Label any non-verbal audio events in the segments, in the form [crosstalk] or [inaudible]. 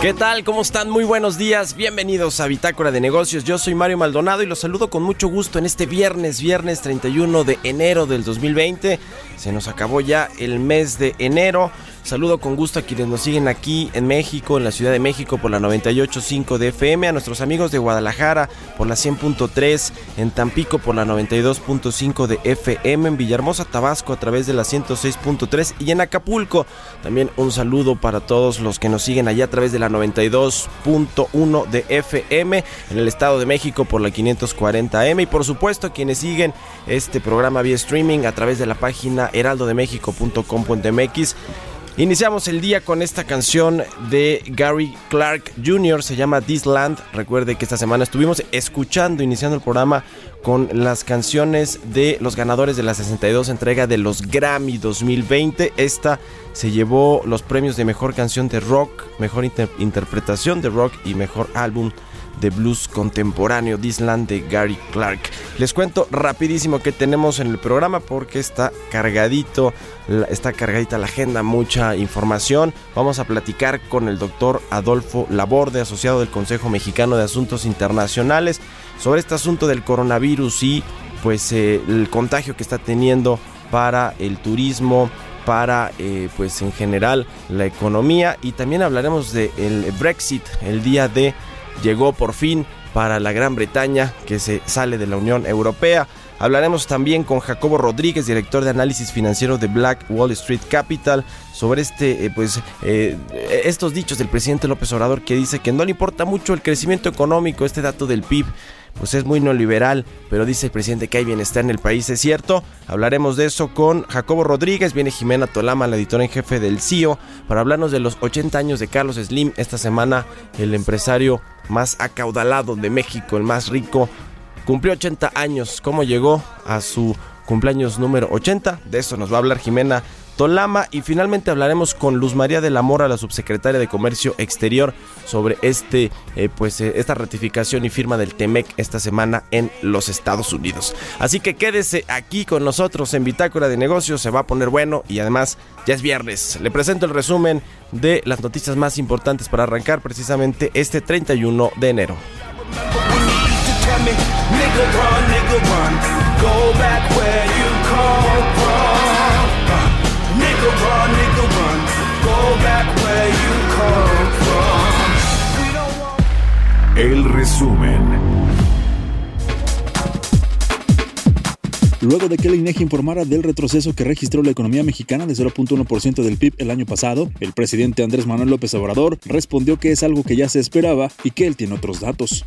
¿Qué tal? ¿Cómo están? Muy buenos días. Bienvenidos a Bitácora de Negocios. Yo soy Mario Maldonado y los saludo con mucho gusto en este viernes, viernes 31 de enero del 2020. Se nos acabó ya el mes de enero. Saludo con gusto a quienes nos siguen aquí en México, en la Ciudad de México por la 98.5 de FM, a nuestros amigos de Guadalajara por la 100.3, en Tampico por la 92.5 de FM, en Villahermosa, Tabasco a través de la 106.3 y en Acapulco. También un saludo para todos los que nos siguen allá a través de la 92.1 de FM, en el Estado de México por la 540M y por supuesto quienes siguen este programa vía streaming a través de la página heraldodemexico.com.mx. Iniciamos el día con esta canción de Gary Clark Jr., se llama This Land. Recuerde que esta semana estuvimos escuchando, iniciando el programa con las canciones de los ganadores de la 62 entrega de los Grammy 2020. Esta se llevó los premios de mejor canción de rock, mejor inter interpretación de rock y mejor álbum de blues contemporáneo, This Land de Gary Clark. Les cuento rapidísimo que tenemos en el programa porque está cargadito, está cargadita la agenda, mucha información. Vamos a platicar con el doctor Adolfo Laborde, asociado del Consejo Mexicano de Asuntos Internacionales, sobre este asunto del coronavirus y pues eh, el contagio que está teniendo para el turismo, para eh, pues en general la economía y también hablaremos del el Brexit el día de llegó por fin para la Gran Bretaña que se sale de la Unión Europea. Hablaremos también con Jacobo Rodríguez, director de análisis financiero de Black Wall Street Capital, sobre este, eh, pues, eh, estos dichos del presidente López Obrador que dice que no le importa mucho el crecimiento económico, este dato del PIB, pues es muy neoliberal, pero dice el presidente que hay bienestar en el país, es cierto. Hablaremos de eso con Jacobo Rodríguez, viene Jimena Tolama, la editora en jefe del CIO, para hablarnos de los 80 años de Carlos Slim. Esta semana el empresario más acaudalado de México, el más rico, cumplió 80 años. ¿Cómo llegó a su cumpleaños número 80? De eso nos va a hablar Jimena Tolama y finalmente hablaremos con Luz María de la Mora, la subsecretaria de Comercio Exterior, sobre este, eh, pues, eh, esta ratificación y firma del TEMEC esta semana en los Estados Unidos. Así que quédese aquí con nosotros en Bitácora de Negocios, se va a poner bueno y además ya es viernes. Le presento el resumen de las noticias más importantes para arrancar precisamente este 31 de enero. El resumen. Luego de que el INEGI informara del retroceso que registró la economía mexicana de 0.1% del PIB el año pasado, el presidente Andrés Manuel López Obrador respondió que es algo que ya se esperaba y que él tiene otros datos.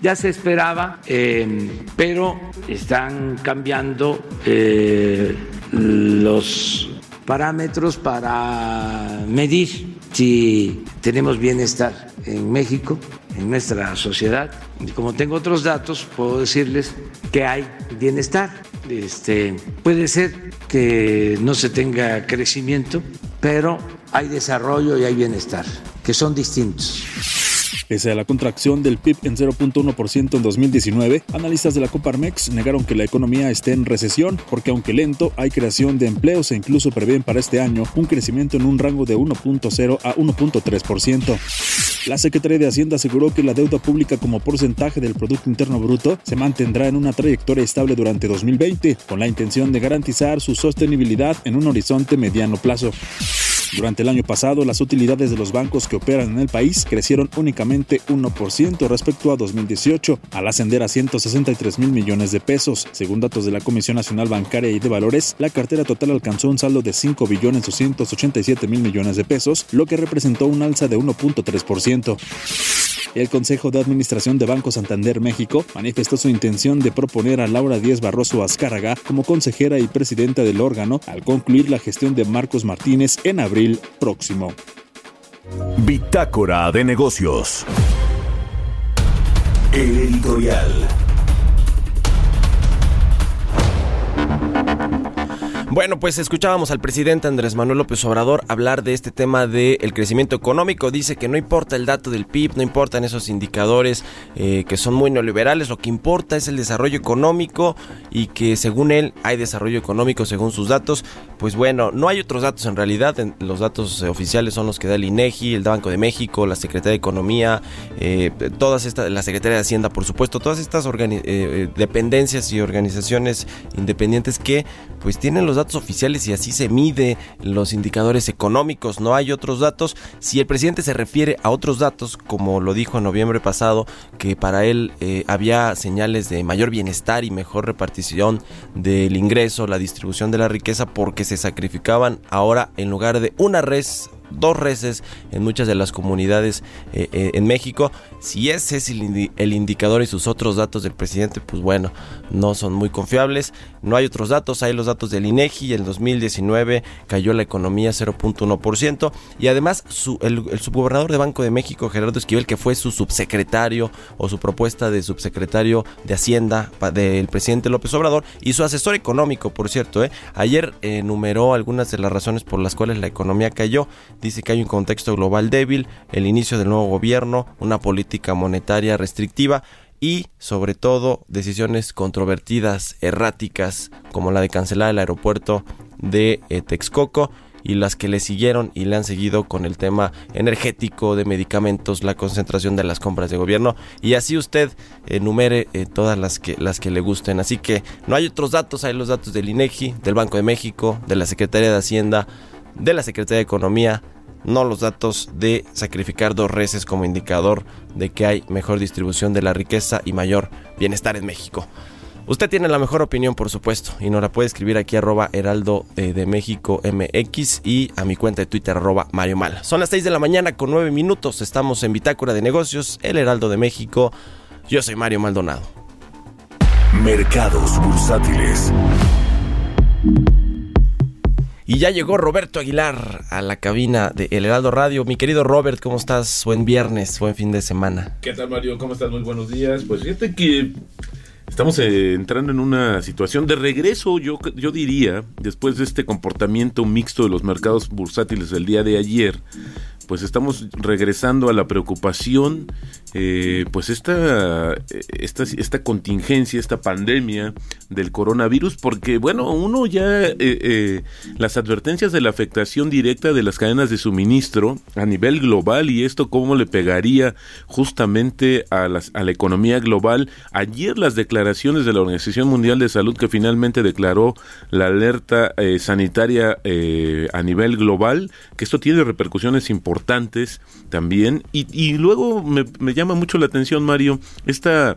Ya se esperaba, eh, pero están cambiando eh, los parámetros para medir si tenemos bienestar en México, en nuestra sociedad. Y como tengo otros datos, puedo decirles que hay bienestar. Este, puede ser que no se tenga crecimiento, pero hay desarrollo y hay bienestar, que son distintos. Pese a la contracción del PIB en 0.1% en 2019, analistas de la Coparmex negaron que la economía esté en recesión porque aunque lento, hay creación de empleos e incluso prevén para este año un crecimiento en un rango de 1.0 a 1.3%. La Secretaría de Hacienda aseguró que la deuda pública como porcentaje del Producto Interno Bruto se mantendrá en una trayectoria estable durante 2020, con la intención de garantizar su sostenibilidad en un horizonte mediano plazo. Durante el año pasado, las utilidades de los bancos que operan en el país crecieron únicamente 1% respecto a 2018, al ascender a 163 mil millones de pesos. Según datos de la Comisión Nacional Bancaria y de Valores, la cartera total alcanzó un saldo de 5 billones 287 mil millones de pesos, lo que representó un alza de 1.3%. El Consejo de Administración de Banco Santander México manifestó su intención de proponer a Laura Díaz Barroso Azcárraga como consejera y presidenta del órgano al concluir la gestión de Marcos Martínez en abril próximo. Bitácora de negocios. El editorial. Bueno, pues escuchábamos al presidente Andrés Manuel López Obrador hablar de este tema del crecimiento económico. Dice que no importa el dato del PIB, no importan esos indicadores eh, que son muy neoliberales, lo que importa es el desarrollo económico y que según él hay desarrollo económico según sus datos. Pues bueno, no hay otros datos en realidad, los datos oficiales son los que da el INEGI, el Banco de México, la Secretaría de Economía, eh, todas estas, la Secretaría de Hacienda, por supuesto, todas estas eh, dependencias y organizaciones independientes que pues tienen los datos oficiales y así se mide los indicadores económicos, no hay otros datos. Si el presidente se refiere a otros datos, como lo dijo en noviembre pasado, que para él eh, había señales de mayor bienestar y mejor repartición del ingreso, la distribución de la riqueza, porque se sacrificaban ahora en lugar de una res dos reses en muchas de las comunidades eh, eh, en México. Si ese es el, indicador y sus otros datos del presidente, pues bueno, no son muy confiables. No hay otros datos, hay los datos del INEGI. En 2019 cayó la economía 0.1%. Y además el, el, subgobernador de Banco de México, Gerardo Esquivel, que fue su subsecretario o su propuesta de subsecretario de Hacienda del presidente López Obrador y su asesor económico, por cierto, ¿eh? ayer enumeró algunas de las razones por las cuales la economía cayó. Dice que hay un contexto global débil, el inicio del nuevo gobierno, una política monetaria restrictiva y sobre todo decisiones controvertidas, erráticas, como la de cancelar el aeropuerto de eh, Texcoco y las que le siguieron y le han seguido con el tema energético, de medicamentos, la concentración de las compras de gobierno y así usted enumere eh, todas las que las que le gusten. Así que no hay otros datos, hay los datos del INEGI, del Banco de México, de la Secretaría de Hacienda, de la Secretaría de Economía, no los datos de sacrificar dos reses como indicador de que hay mejor distribución de la riqueza y mayor bienestar en México. Usted tiene la mejor opinión, por supuesto, y nos la puede escribir aquí arroba heraldo eh, de México MX y a mi cuenta de Twitter arroba Mario Mal. Son las 6 de la mañana con 9 minutos, estamos en Bitácora de Negocios, el Heraldo de México. Yo soy Mario Maldonado. Mercados bursátiles. Y ya llegó Roberto Aguilar a la cabina de El Heraldo Radio. Mi querido Robert, ¿cómo estás? Buen viernes, buen fin de semana. ¿Qué tal, Mario? ¿Cómo estás? Muy buenos días. Pues fíjate que estamos eh, entrando en una situación de regreso, yo, yo diría, después de este comportamiento mixto de los mercados bursátiles del día de ayer pues estamos regresando a la preocupación, eh, pues esta, esta, esta, contingencia, esta pandemia del coronavirus, porque bueno, uno ya, eh, eh, las advertencias de la afectación directa de las cadenas de suministro a nivel global y esto cómo le pegaría justamente a, las, a la economía global. Ayer las declaraciones de la Organización Mundial de Salud que finalmente declaró la alerta sanitaria a nivel global, que esto tiene repercusiones importantes también. Y, y luego me, me llama mucho la atención, Mario, esta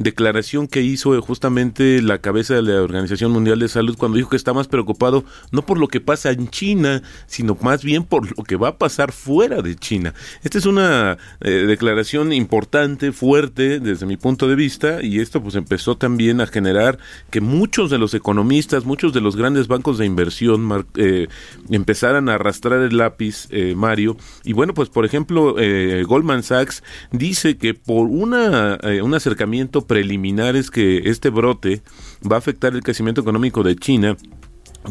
declaración que hizo justamente la cabeza de la Organización Mundial de Salud cuando dijo que está más preocupado no por lo que pasa en China, sino más bien por lo que va a pasar fuera de China. Esta es una eh, declaración importante, fuerte desde mi punto de vista y esto pues empezó también a generar que muchos de los economistas, muchos de los grandes bancos de inversión eh, empezaran a arrastrar el lápiz, eh, Mario. Y bueno, pues por ejemplo, Goldman Sachs dice que por una, un acercamiento preliminares que este brote va a afectar el crecimiento económico de China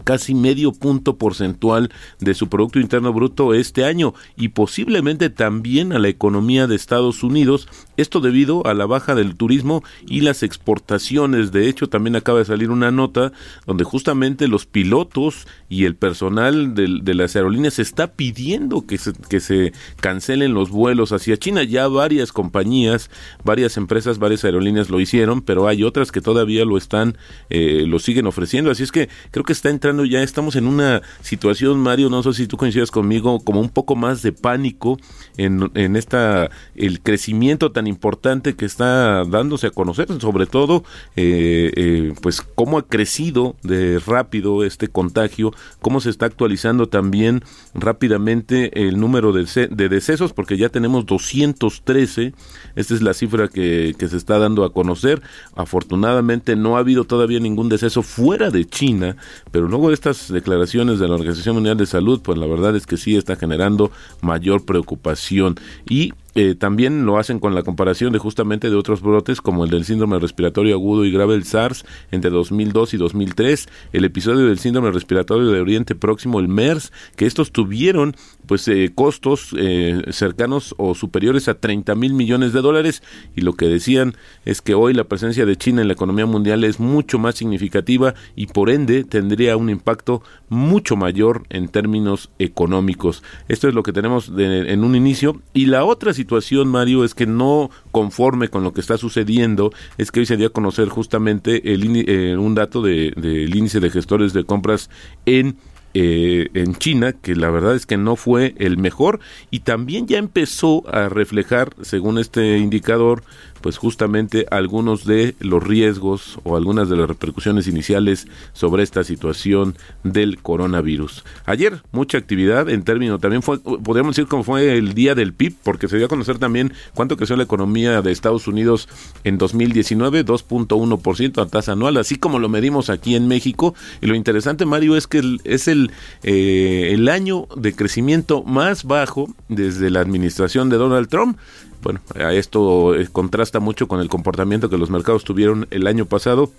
casi medio punto porcentual de su Producto Interno Bruto este año y posiblemente también a la economía de Estados Unidos, esto debido a la baja del turismo y las exportaciones. De hecho, también acaba de salir una nota donde justamente los pilotos y el personal de, las aerolíneas está pidiendo que se, que se cancelen los vuelos hacia China. Ya varias compañías, varias empresas, varias aerolíneas lo hicieron, pero hay otras que todavía lo están, eh, lo siguen ofreciendo. Así es que creo que está entrando ya, estamos en una situación, Mario, no sé si tú coincides conmigo, como un poco más de pánico en, en esta, el crecimiento tan importante que está dándose a conocer, sobre todo, eh, eh, pues cómo ha crecido de rápido este contagio, cómo se está actualizando también rápidamente el número de, de decesos, porque ya tenemos 213, esta es la cifra que, que se está dando a conocer, afortunadamente no ha habido todavía ningún deceso fuera de China, pero luego de estas declaraciones de la Organización Mundial de Salud, pues la verdad es que sí está generando mayor preocupación. Y eh, también lo hacen con la comparación de justamente de otros brotes como el del síndrome respiratorio agudo y grave del SARS entre 2002 y 2003, el episodio del síndrome respiratorio de Oriente Próximo, el MERS, que estos tuvieron pues eh, costos eh, cercanos o superiores a 30 mil millones de dólares y lo que decían es que hoy la presencia de China en la economía mundial es mucho más significativa y por ende tendría un impacto mucho mayor en términos económicos. Esto es lo que tenemos en un inicio y la otra situación, Mario, es que no conforme con lo que está sucediendo, es que hoy se dio a conocer justamente el, eh, un dato del de, índice de gestores de compras en eh, en China, que la verdad es que no fue el mejor y también ya empezó a reflejar, según este indicador, pues justamente algunos de los riesgos o algunas de las repercusiones iniciales sobre esta situación del coronavirus. Ayer mucha actividad en términos, también fue, podríamos decir como fue el día del PIB, porque se dio a conocer también cuánto creció la economía de Estados Unidos en 2019, 2.1% a tasa anual, así como lo medimos aquí en México. Y lo interesante, Mario, es que es el, eh, el año de crecimiento más bajo desde la administración de Donald Trump bueno, esto eh, contrasta mucho con el comportamiento que los mercados tuvieron el año pasado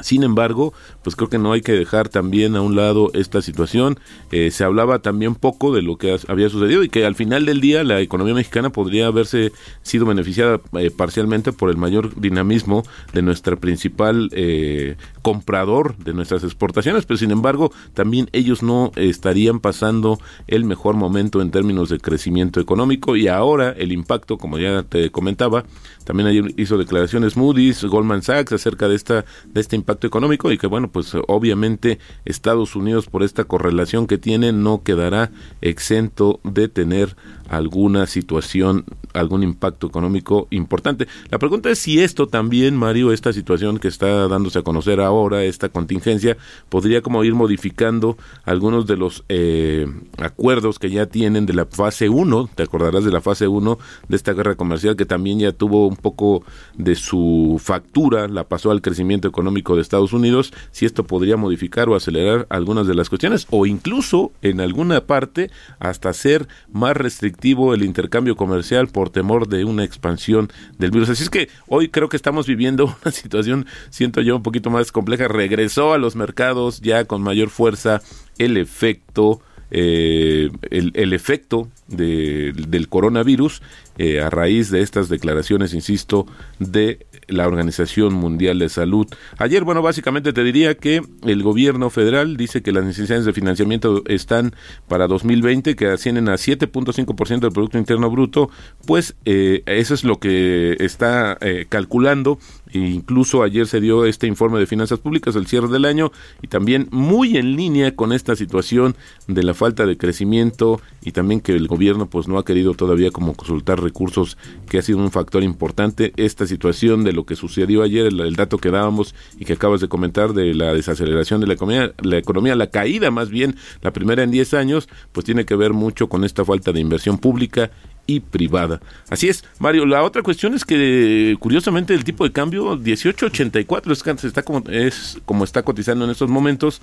sin embargo, pues creo que no hay que dejar también a un lado esta situación. Eh, se hablaba también poco de lo que había sucedido y que al final del día la economía mexicana podría haberse sido beneficiada eh, parcialmente por el mayor dinamismo de nuestra principal eh, comprador de nuestras exportaciones, pero sin embargo también ellos no estarían pasando el mejor momento en términos de crecimiento económico y ahora el impacto, como ya te comentaba, también hizo declaraciones Moody's, Goldman Sachs acerca de esta de este impacto económico y que bueno, pues obviamente Estados Unidos por esta correlación que tiene no quedará exento de tener alguna situación, algún impacto económico importante. La pregunta es si esto también, Mario, esta situación que está dándose a conocer ahora, esta contingencia, podría como ir modificando algunos de los eh, acuerdos que ya tienen de la fase 1, te acordarás de la fase 1 de esta guerra comercial que también ya tuvo un poco de su factura, la pasó al crecimiento económico de Estados Unidos, si esto podría modificar o acelerar algunas de las cuestiones o incluso en alguna parte hasta ser más restrictivo el intercambio comercial por temor de una expansión del virus. Así es que hoy creo que estamos viviendo [laughs] una situación, siento yo, un poquito más compleja. Regresó a los mercados ya con mayor fuerza el efecto eh, el, efecto de, del coronavirus eh, a raíz de estas declaraciones, insisto, de la Organización Mundial de Salud. Ayer, bueno, básicamente te diría que el gobierno federal dice que las necesidades de financiamiento están para 2020, que ascienden a 7.5% del Producto Interno Bruto, pues eh, eso es lo que está eh, calculando. E incluso ayer se dio este informe de finanzas públicas al cierre del año y también muy en línea con esta situación de la falta de crecimiento y también que el gobierno pues no ha querido todavía como consultar recursos que ha sido un factor importante. Esta situación de lo que sucedió ayer el, el dato que dábamos y que acabas de comentar de la desaceleración de la economía la economía la caída más bien la primera en 10 años pues tiene que ver mucho con esta falta de inversión pública y privada. Así es, Mario. La otra cuestión es que, curiosamente, el tipo de cambio 1884 es, está como, es como está cotizando en estos momentos.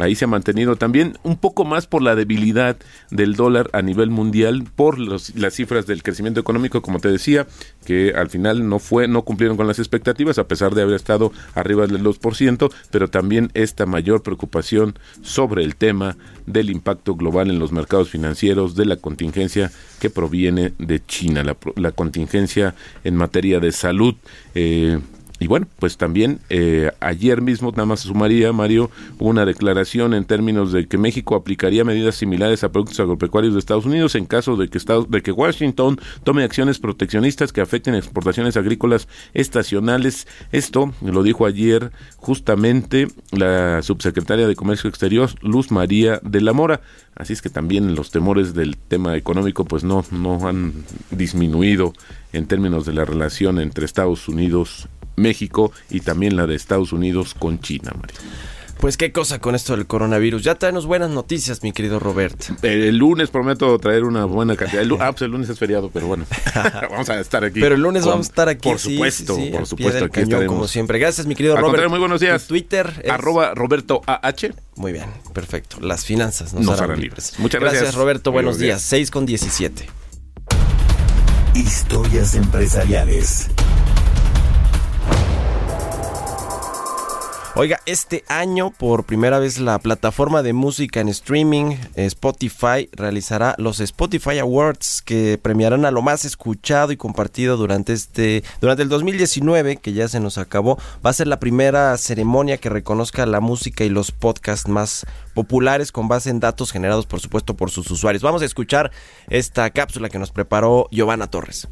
Ahí se ha mantenido también un poco más por la debilidad del dólar a nivel mundial, por las cifras del crecimiento económico, como te decía, que al final no fue, no cumplieron con las expectativas, a pesar de haber estado arriba del 2%, pero también esta mayor preocupación sobre el tema del impacto global en los mercados financieros, de la contingencia que proviene de China, la, la contingencia en materia de salud. Eh, y bueno, pues también eh, ayer mismo, nada más sumaría, Mario, una declaración en términos de que México aplicaría medidas similares a productos agropecuarios de Estados Unidos en caso de que, de que Washington tome acciones proteccionistas que afecten exportaciones agrícolas estacionales. Esto lo dijo ayer justamente la subsecretaria de Comercio Exterior, Luz María de la Mora. Así es que también los temores del tema económico pues no, no han disminuido en términos de la relación entre Estados Unidos México y también la de Estados Unidos con China, María. Pues qué cosa con esto del coronavirus. Ya traemos buenas noticias, mi querido Robert. El lunes prometo traer una buena cantidad. El, ah, pues el lunes es feriado, pero bueno, [laughs] vamos a estar aquí. Pero el lunes vamos a estar aquí. Por supuesto, por supuesto. Aquí estaremos. Como siempre. Gracias, mi querido Robert. muy buenos días. Twitter es... Arroba Roberto AH. Muy bien, perfecto. Las finanzas nos, nos harán libres. Muchas gracias. Gracias, Roberto. Buenos, buenos días. días. 6 con 17. Historias empresariales. Oiga, este año por primera vez la plataforma de música en streaming Spotify realizará los Spotify Awards que premiarán a lo más escuchado y compartido durante este durante el 2019 que ya se nos acabó. Va a ser la primera ceremonia que reconozca la música y los podcasts más populares con base en datos generados por supuesto por sus usuarios. Vamos a escuchar esta cápsula que nos preparó Giovanna Torres.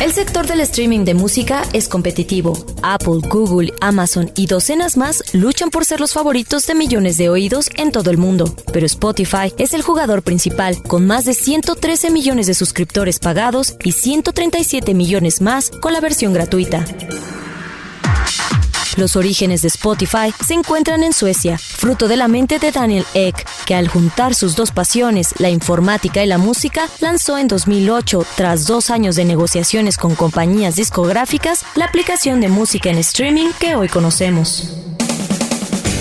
El sector del streaming de música es competitivo. Apple, Google, Amazon y docenas más luchan por ser los favoritos de millones de oídos en todo el mundo. Pero Spotify es el jugador principal, con más de 113 millones de suscriptores pagados y 137 millones más con la versión gratuita. Los orígenes de Spotify se encuentran en Suecia, fruto de la mente de Daniel Ek, que al juntar sus dos pasiones, la informática y la música, lanzó en 2008, tras dos años de negociaciones con compañías discográficas, la aplicación de música en streaming que hoy conocemos.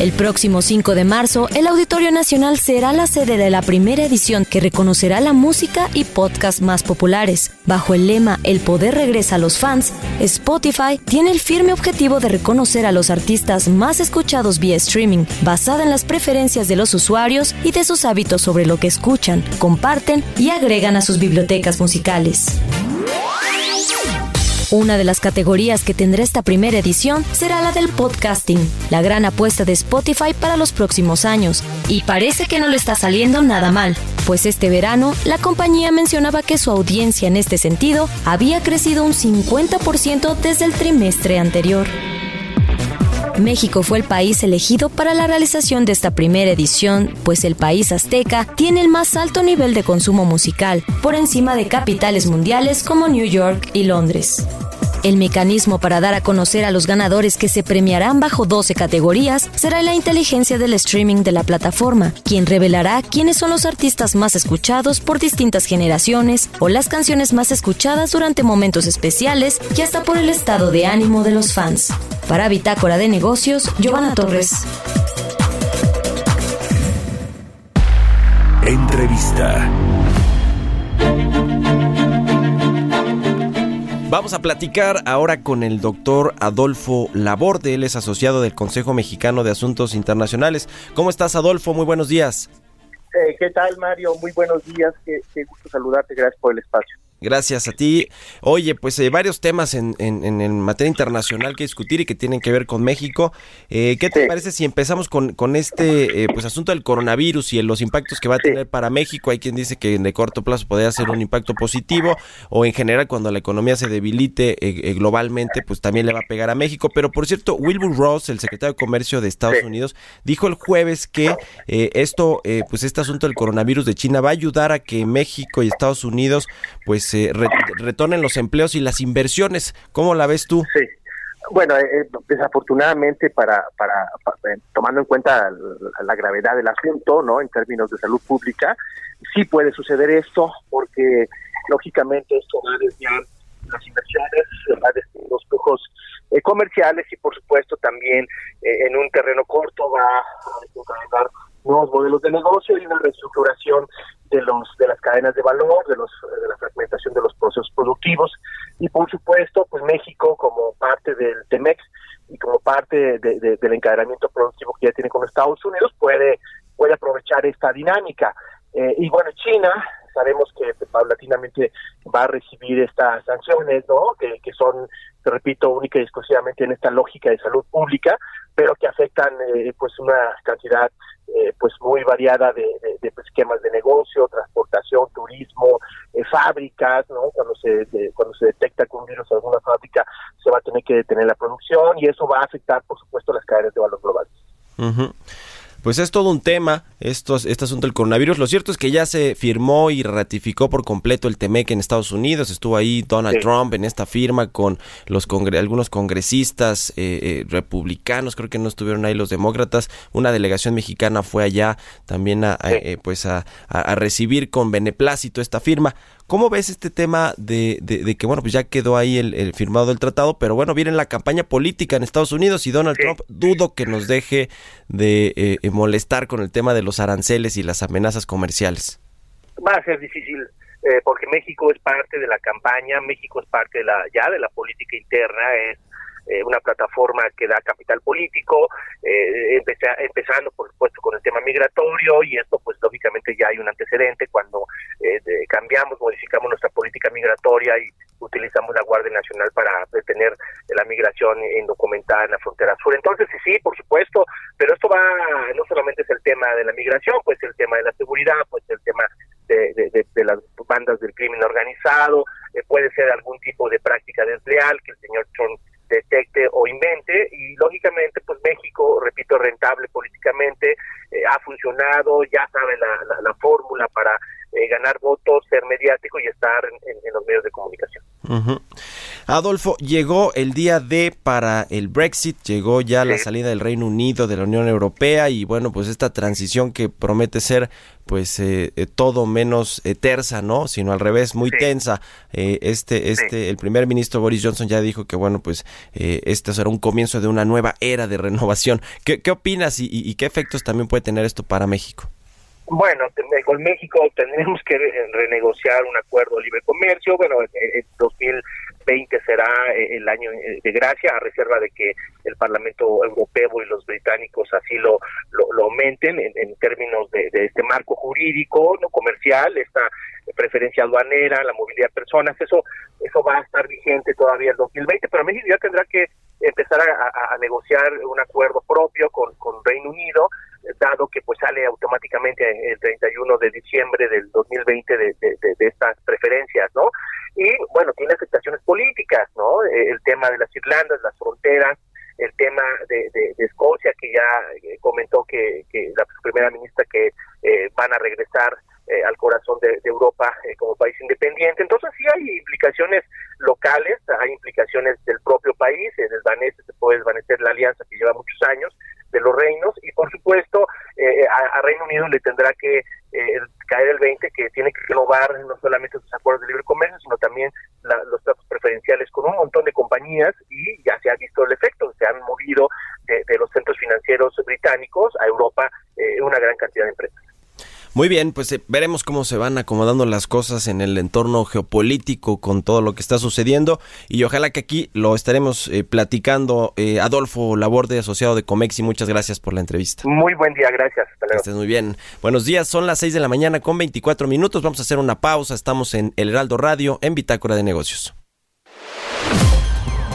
El próximo 5 de marzo, el Auditorio Nacional será la sede de la primera edición que reconocerá la música y podcast más populares. Bajo el lema El poder regresa a los fans, Spotify tiene el firme objetivo de reconocer a los artistas más escuchados vía streaming, basada en las preferencias de los usuarios y de sus hábitos sobre lo que escuchan, comparten y agregan a sus bibliotecas musicales. Una de las categorías que tendrá esta primera edición será la del podcasting, la gran apuesta de Spotify para los próximos años. Y parece que no le está saliendo nada mal, pues este verano la compañía mencionaba que su audiencia en este sentido había crecido un 50% desde el trimestre anterior. México fue el país elegido para la realización de esta primera edición, pues el país azteca tiene el más alto nivel de consumo musical, por encima de capitales mundiales como New York y Londres. El mecanismo para dar a conocer a los ganadores que se premiarán bajo 12 categorías será la inteligencia del streaming de la plataforma, quien revelará quiénes son los artistas más escuchados por distintas generaciones o las canciones más escuchadas durante momentos especiales y hasta por el estado de ánimo de los fans. Para Bitácora de Negocios, Giovanna Torres. Entrevista. Vamos a platicar ahora con el doctor Adolfo Laborde, él es asociado del Consejo Mexicano de Asuntos Internacionales. ¿Cómo estás, Adolfo? Muy buenos días. Eh, ¿Qué tal, Mario? Muy buenos días, qué, qué gusto saludarte, gracias por el espacio. Gracias a ti. Oye, pues eh, varios temas en, en, materia internacional que discutir y que tienen que ver con México. Eh, ¿Qué te parece si empezamos con, con este eh, pues asunto del coronavirus y los impactos que va a tener para México? Hay quien dice que en de corto plazo podría ser un impacto positivo o en general cuando la economía se debilite globalmente, pues también le va a pegar a México. Pero por cierto, Wilbur Ross, el secretario de Comercio de Estados Unidos, dijo el jueves que esto, pues este asunto del coronavirus de China va a ayudar a que México y Estados Unidos pues se retornen los empleos y las inversiones. ¿Cómo la ves tú? Sí. Bueno, eh, eh, desafortunadamente, para, para, eh, tomando en cuenta la, gravedad del asunto, ¿no? En términos de salud pública, sí puede suceder esto, porque lógicamente esto va a desviar las inversiones, va a los flujos eh, comerciales y por supuesto también eh, en un terreno corto va a nuevos modelos de negocio y una reestructuración de los de las cadenas de valor, de los de la fragmentación de los procesos productivos. Y por supuesto pues México como parte del Temex y como parte del encadenamiento productivo que ya tiene con Estados Unidos puede puede aprovechar esta dinámica. Eh, y bueno China sabemos que paulatinamente va a recibir estas sanciones no que, que son repito única y exclusivamente en esta lógica de salud pública pero que afectan eh, pues una cantidad eh, pues muy variada de, pues, esquemas de negocio, transportación, turismo, eh, fábricas, ¿no? Cuando se cuando se detecta que un virus en alguna fábrica se va a tener que detener la producción y eso va a afectar, por supuesto, las cadenas de valor globales pues es todo un tema estos, este asunto del coronavirus. Lo cierto es que ya se firmó y ratificó por completo el TEMEC en Estados Unidos. Estuvo ahí Donald Trump en esta firma con los algunos congresistas eh, eh, republicanos, creo que no estuvieron ahí los demócratas. Una delegación mexicana fue allá también a, eh, pues a, a recibir con beneplácito esta firma. ¿Cómo ves este tema de, de, que, bueno, pues ya quedó ahí el, firmado del tratado, pero bueno, viene la campaña política en Estados Unidos y Donald Trump dudo que nos deje de eh, molestar con el tema de los aranceles y las amenazas comerciales? Va a ser difícil eh, porque México es parte de la campaña, México es parte de la ya de la política interna, es eh, una plataforma que da capital político, eh, empezando por supuesto con el tema migratorio y esto pues lógicamente ya hay un antecedente cuando eh, cambiamos, modificamos nuestra política migratoria y utilizamos la Guardia Nacional para detener la migración indocumentada en la frontera sur. Entonces sí, por supuesto, pero esto va, no solamente es el tema de la migración, pues el tema de la seguridad, pues el tema de, de, las bandas del crimen organizado, puede ser algún tipo de práctica desleal que el señor Trump detecte o invente y lógicamente pues México, repito, rentable políticamente, eh, ha funcionado, ya sabe la, la, fórmula para eh, ganar votos, ser mediático y estar en, los medios de comunicación. Adolfo, llegó el día D para el Brexit, llegó ya la salida del Reino Unido de la Unión Europea y bueno, pues esta transición que promete ser pues eh, eh, todo menos eh, tersa, ¿no? Sino al revés, muy tensa. este, este, el primer ministro Boris Johnson ya dijo que bueno, pues este será un comienzo de una nueva era de renovación. ¿Qué, qué opinas y, qué efectos también puede tener esto para México? Bueno, con México tendremos que renegociar un acuerdo de libre comercio. Bueno, en 2000 20 será eh, el año eh, de gracia, a reserva de que el Parlamento Europeo y los británicos así lo, lo, aumenten en, términos de, este marco jurídico, no comercial, esta preferencia aduanera, la movilidad de personas, eso eso va a estar vigente todavía el 2020, pero México ya tendrá que empezar a, negociar un acuerdo propio con, con Reino Unido, dado que pues sale automáticamente el 31 de diciembre del 2020 de, de, de estas preferencias, ¿no? y bueno, tiene afectaciones políticas, ¿no? El tema de las Irlandas, las fronteras, el tema de, de, Escocia, que ya eh, comentó que, que la primera ministra que eh, van a regresar al corazón de, Europa como país independiente. Entonces sí hay implicaciones locales, hay implicaciones del propio país, se desvanece, se puede desvanecer la alianza que lleva muchos años de los reinos y por supuesto a, Reino Unido le tendrá que caer el 20 que tiene que renovar no solamente sus acuerdos de libre comercio, sino también los tratos preferenciales con un montón de compañías y ya se ha visto el efecto, se han movido de, los centros financieros británicos a Europa eh, una gran cantidad de empresas. Muy bien, pues eh, veremos cómo se van acomodando las cosas en el entorno geopolítico con todo lo que está sucediendo y ojalá que aquí lo estaremos eh, platicando. Eh, Adolfo Laborde, asociado de Comex, y muchas gracias por la entrevista. Muy buen día, gracias. Hasta muy bien. Buenos días, son las 6 de la mañana con 24 minutos. Vamos a hacer una pausa. Estamos en El Heraldo Radio, en Bitácora de Negocios.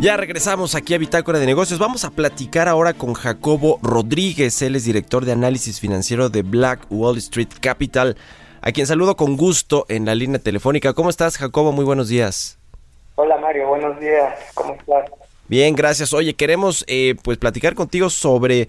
Ya regresamos aquí a Bitácora de Negocios. Vamos a platicar ahora con Jacobo Rodríguez. Él es director de análisis financiero de Black Wall Street Capital, a quien saludo con gusto en la línea telefónica. ¿Cómo estás, Jacobo? Muy buenos días. Hola, Mario. Buenos días. ¿Cómo estás? Bien, gracias. Oye, queremos eh, pues platicar contigo sobre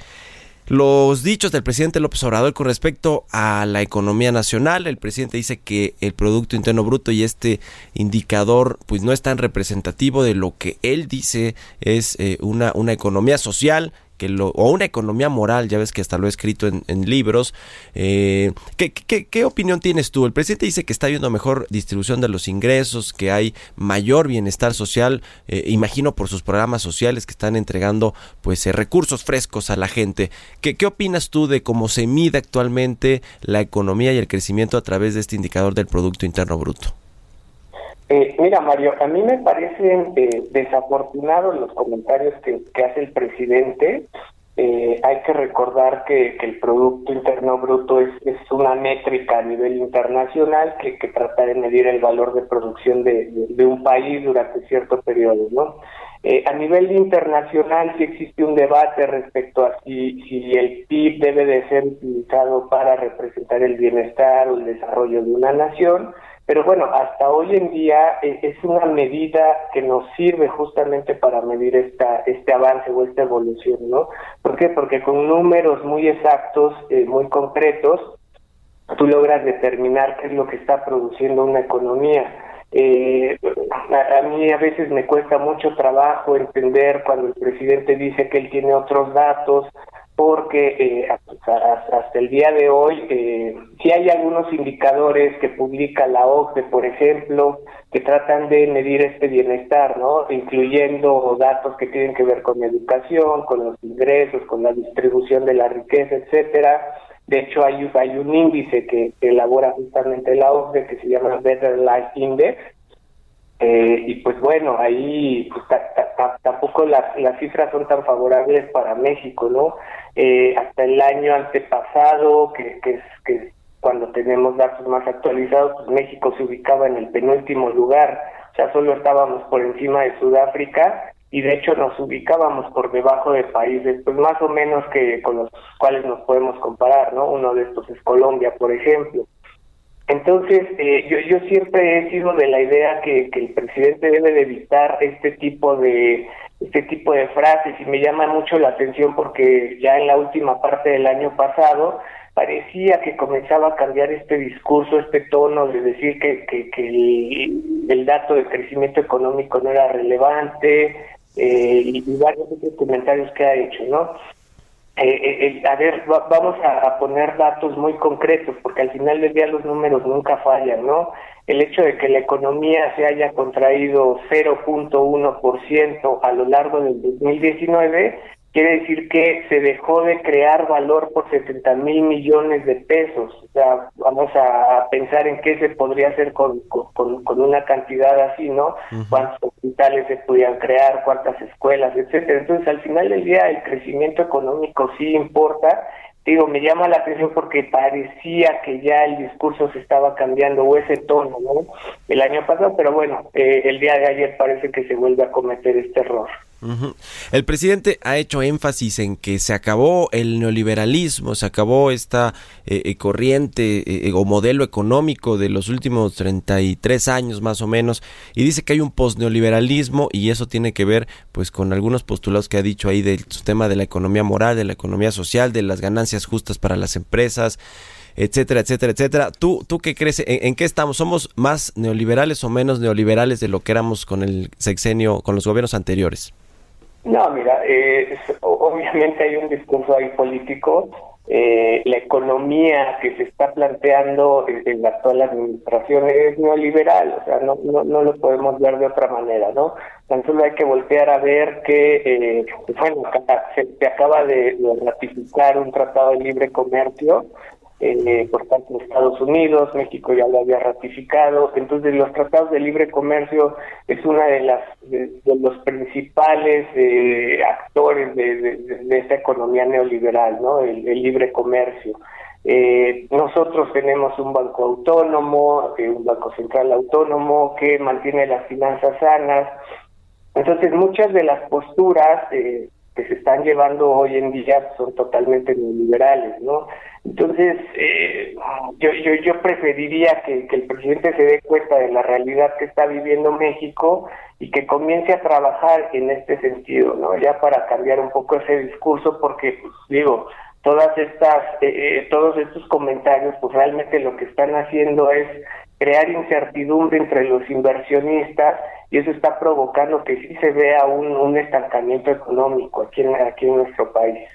los dichos del presidente López Obrador con respecto a la economía nacional. El presidente dice que el Producto Interno Bruto y este indicador pues no es tan representativo de lo que él dice es eh, una, una economía social que lo, o una economía moral, ya ves que hasta lo he escrito en, libros. Eh, ¿qué, qué, opinión tienes tú? El presidente dice que está habiendo mejor distribución de los ingresos, que hay mayor bienestar social, eh, imagino por sus programas sociales que están entregando pues eh, recursos frescos a la gente. ¿Qué, ¿Qué opinas tú de cómo se mide actualmente la economía y el crecimiento a través de este indicador del Producto Interno Bruto? Eh, mira, Mario, a mí me parecen eh, desafortunados los comentarios que, hace el presidente. Eh, hay que recordar que, el Producto Interno Bruto es, una métrica a nivel internacional que, trata de medir el valor de producción de, un país durante cierto periodo, ¿no? a nivel internacional sí existe un debate respecto a si, si el PIB debe de ser utilizado para representar el bienestar o el desarrollo de una nación pero bueno, hasta hoy en día eh, es una medida que nos sirve justamente para medir esta, este avance o esta evolución, ¿no? ¿Por qué? Porque con números muy exactos, eh, muy concretos, tú logras determinar qué es lo que está produciendo una economía. Eh, a, mí a veces me cuesta mucho trabajo entender cuando el presidente dice que él tiene otros datos porque eh, hasta, el día de hoy eh, sí hay algunos indicadores que publica la OCDE, por ejemplo, que tratan de medir este bienestar, ¿no? Incluyendo datos que tienen que ver con educación, con los ingresos, con la distribución de la riqueza, etcétera. De hecho, hay, hay un índice que elabora justamente la OCDE que se llama Better Life Index, eh, y pues bueno, ahí pues, tampoco las, las cifras son tan favorables para México, ¿no? Eh, hasta el año antepasado, que, que, es, que cuando tenemos datos más actualizados, pues México se ubicaba en el penúltimo lugar, sea, solo estábamos por encima de Sudáfrica y de hecho nos ubicábamos por debajo de países, pues más o menos que con los cuales nos podemos comparar, ¿no? Uno de estos es Colombia, por ejemplo. Entonces, eh, yo, yo siempre he sido de la idea que, que el presidente debe de evitar este tipo de este tipo de frases y me llama mucho la atención porque ya en la última parte del año pasado parecía que comenzaba a cambiar este discurso, este tono de decir que, que, que el, dato de crecimiento económico no era relevante eh, y varios otros comentarios que ha hecho, ¿no? Eh, eh, eh, a ver, vamos a, poner datos muy concretos, porque al final del día los números nunca fallan, ¿no? El hecho de que la economía se haya contraído 0.1% a lo largo del 2019 quiere decir que se dejó de crear valor por 70 mil millones de pesos. O sea, vamos a pensar en qué se podría hacer con, con, con una cantidad así, ¿no? Cuántos hospitales se podían crear, cuántas escuelas, etcétera. Entonces, al final del día, el crecimiento económico sí importa. Digo, me llama la atención porque parecía que ya el discurso se estaba cambiando o ese tono, ¿no? El año pasado, pero bueno, eh, el día de ayer parece que se vuelve a cometer este error. El presidente ha hecho énfasis en que se acabó el neoliberalismo, se acabó esta eh, eh, corriente eh, o modelo económico de los últimos 33 años más o menos y dice que hay un postneoliberalismo y eso tiene que ver pues con algunos postulados que ha dicho ahí del tema de la economía moral, de la economía social, de las ganancias justas para las empresas etcétera, etcétera, etcétera. ¿Tú, tú qué crees? ¿En, qué estamos? ¿Somos más neoliberales o menos neoliberales de lo que éramos con el sexenio, con los gobiernos anteriores? No, mira, eh, obviamente hay un discurso ahí político. Eh, la economía que se está planteando en la actual administración es neoliberal, o sea, no, no, no lo podemos ver de otra manera, ¿no? Tan solo hay que voltear a ver que, eh, bueno, se, se acaba de ratificar un tratado de libre comercio eh, por parte de Estados Unidos, México ya lo había ratificado, entonces los tratados de libre comercio es una de las de, los principales eh, actores de, esta economía neoliberal, ¿no? El, libre comercio. Eh, nosotros tenemos un banco autónomo, eh, un banco central autónomo que mantiene las finanzas sanas. Entonces muchas de las posturas eh, que se están llevando hoy en día son totalmente neoliberales, ¿no? Entonces, eh, yo, yo, yo preferiría que, el presidente se dé cuenta de la realidad que está viviendo México y que comience a trabajar en este sentido, ¿no? Ya para cambiar un poco ese discurso, porque, pues, digo, todas estas, eh, todos estos comentarios, pues realmente lo que están haciendo es crear incertidumbre entre los inversionistas y eso está provocando que sí se vea un, un estancamiento económico aquí en, aquí en nuestro país.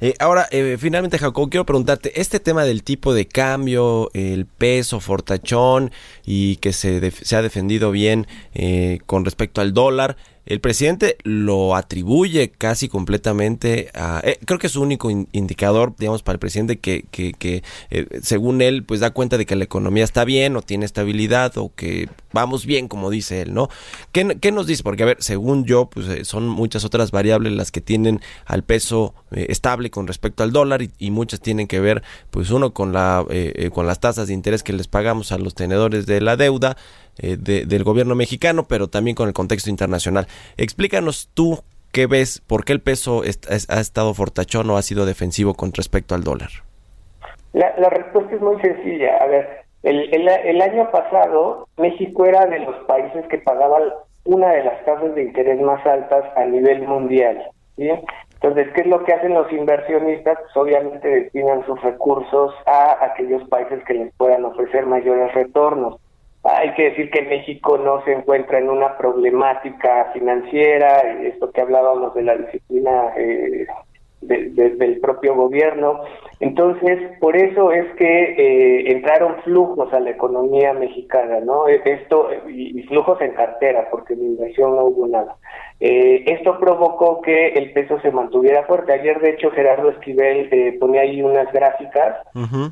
eh, ahora, eh, finalmente, Jacob, quiero preguntarte, este tema del tipo de cambio, el peso fortachón y que se, se ha defendido bien eh, con respecto al dólar, el presidente lo atribuye casi completamente a... Eh, creo que es su único indicador, digamos, para el presidente que, que, que eh, según él, pues da cuenta de que la economía está bien o tiene estabilidad o que vamos bien, como dice él, ¿no? ¿Qué, nos dice? Porque, a ver, según yo, pues eh, son muchas otras variables las que tienen al peso eh, estable con respecto al dólar y, y, muchas tienen que ver, pues uno, con, la, eh, con las tasas de interés que les pagamos a los tenedores de la deuda, eh, de, del gobierno mexicano, pero también con el contexto internacional. Explícanos tú qué ves, por qué el peso es, es, ha estado fortachón o ha sido defensivo con respecto al dólar. La, la respuesta es muy sencilla. A ver, el, año pasado México era de los países que pagaban una de las tasas de interés más altas a nivel mundial. Entonces, ¿qué es lo que hacen los inversionistas? Pues obviamente destinan sus recursos a aquellos países que les puedan ofrecer mayores retornos. Hay que decir que México no se encuentra en una problemática financiera, esto que hablábamos de la disciplina eh, de, de, del propio gobierno. Entonces, por eso es que eh, entraron flujos a la economía mexicana, ¿no? Esto, y, flujos en cartera, porque en inversión no hubo nada. Eh, esto provocó que el peso se mantuviera fuerte. Ayer, de hecho, Gerardo Esquivel eh, ponía ahí unas gráficas. Uh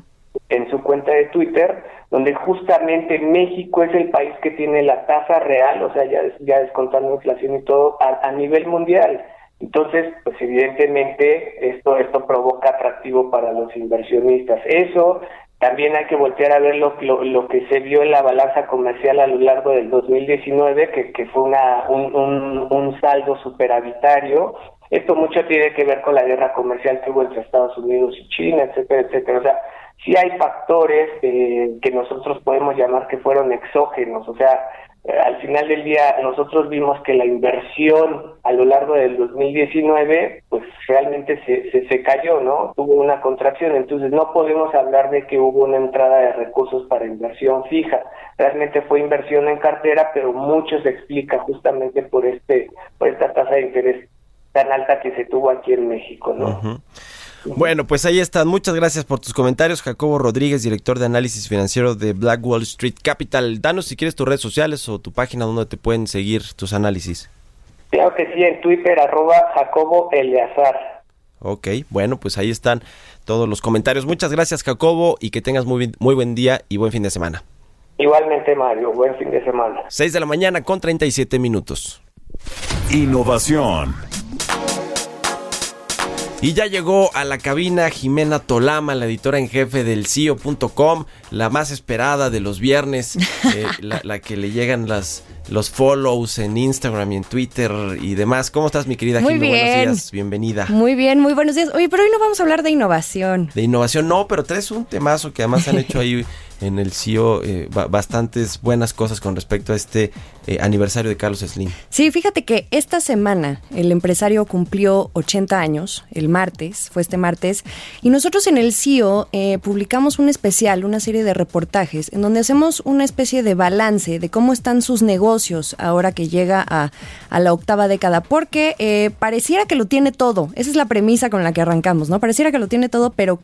en su cuenta de Twitter, donde justamente México es el país que tiene la tasa real, o sea, ya, ya descontando inflación y todo, a, nivel mundial. Entonces, pues evidentemente esto, esto provoca atractivo para los inversionistas. Eso también hay que voltear a ver lo, lo, lo, que se vio en la balanza comercial a lo largo del 2019, que, que fue una, un, un, un saldo superavitario. Esto mucho tiene que ver con la guerra comercial que hubo entre Estados Unidos y China, etcétera, etcétera. O sea, sí hay factores eh, que nosotros podemos llamar que fueron exógenos, o sea, eh, al final del día nosotros vimos que la inversión a lo largo del 2019 pues realmente se, se, se, cayó, ¿no? Tuvo una contracción, entonces no podemos hablar de que hubo una entrada de recursos para inversión fija, realmente fue inversión en cartera, pero mucho se explica justamente por este por esta tasa de interés tan alta que se tuvo aquí en México, ¿no? Uh. Bueno, pues ahí están. Muchas gracias por tus comentarios. Jacobo Rodríguez, director de análisis financiero de Black Wall Street Capital. Danos si quieres tus redes sociales o tu página donde te pueden seguir tus análisis. Claro que sí, en Twitter, arroba Jacobo Eleazar. Ok, bueno, pues ahí están todos los comentarios. Muchas gracias, Jacobo, y que tengas muy, muy buen día y buen fin de semana. Igualmente, Mario, buen fin de semana. 6 de la mañana con 37 minutos. Innovación. Y ya llegó a la cabina Jimena Tolama, la editora en jefe del CIO.com, la más esperada de los viernes, eh, [laughs] la, la, que le llegan las, los follows en Instagram y en Twitter y demás. ¿Cómo estás, mi querida Muy Jimena? Bien. Buenos días, bienvenida. Muy bien, muy buenos días. Oye, pero hoy no vamos a hablar de innovación. De innovación, no, pero traes un temazo que además han [laughs] hecho ahí en el CIO eh, bastantes buenas cosas con respecto a este eh, aniversario de Carlos Slim. Sí, fíjate que esta semana el empresario cumplió 80 años, el martes, fue este martes, y nosotros en el CIO eh, publicamos un especial, una serie de reportajes, en donde hacemos una especie de balance de cómo están sus negocios ahora que llega a, a la octava década, porque eh, pareciera que lo tiene todo, esa es la premisa con la que arrancamos, ¿no? Pareciera que lo tiene todo, pero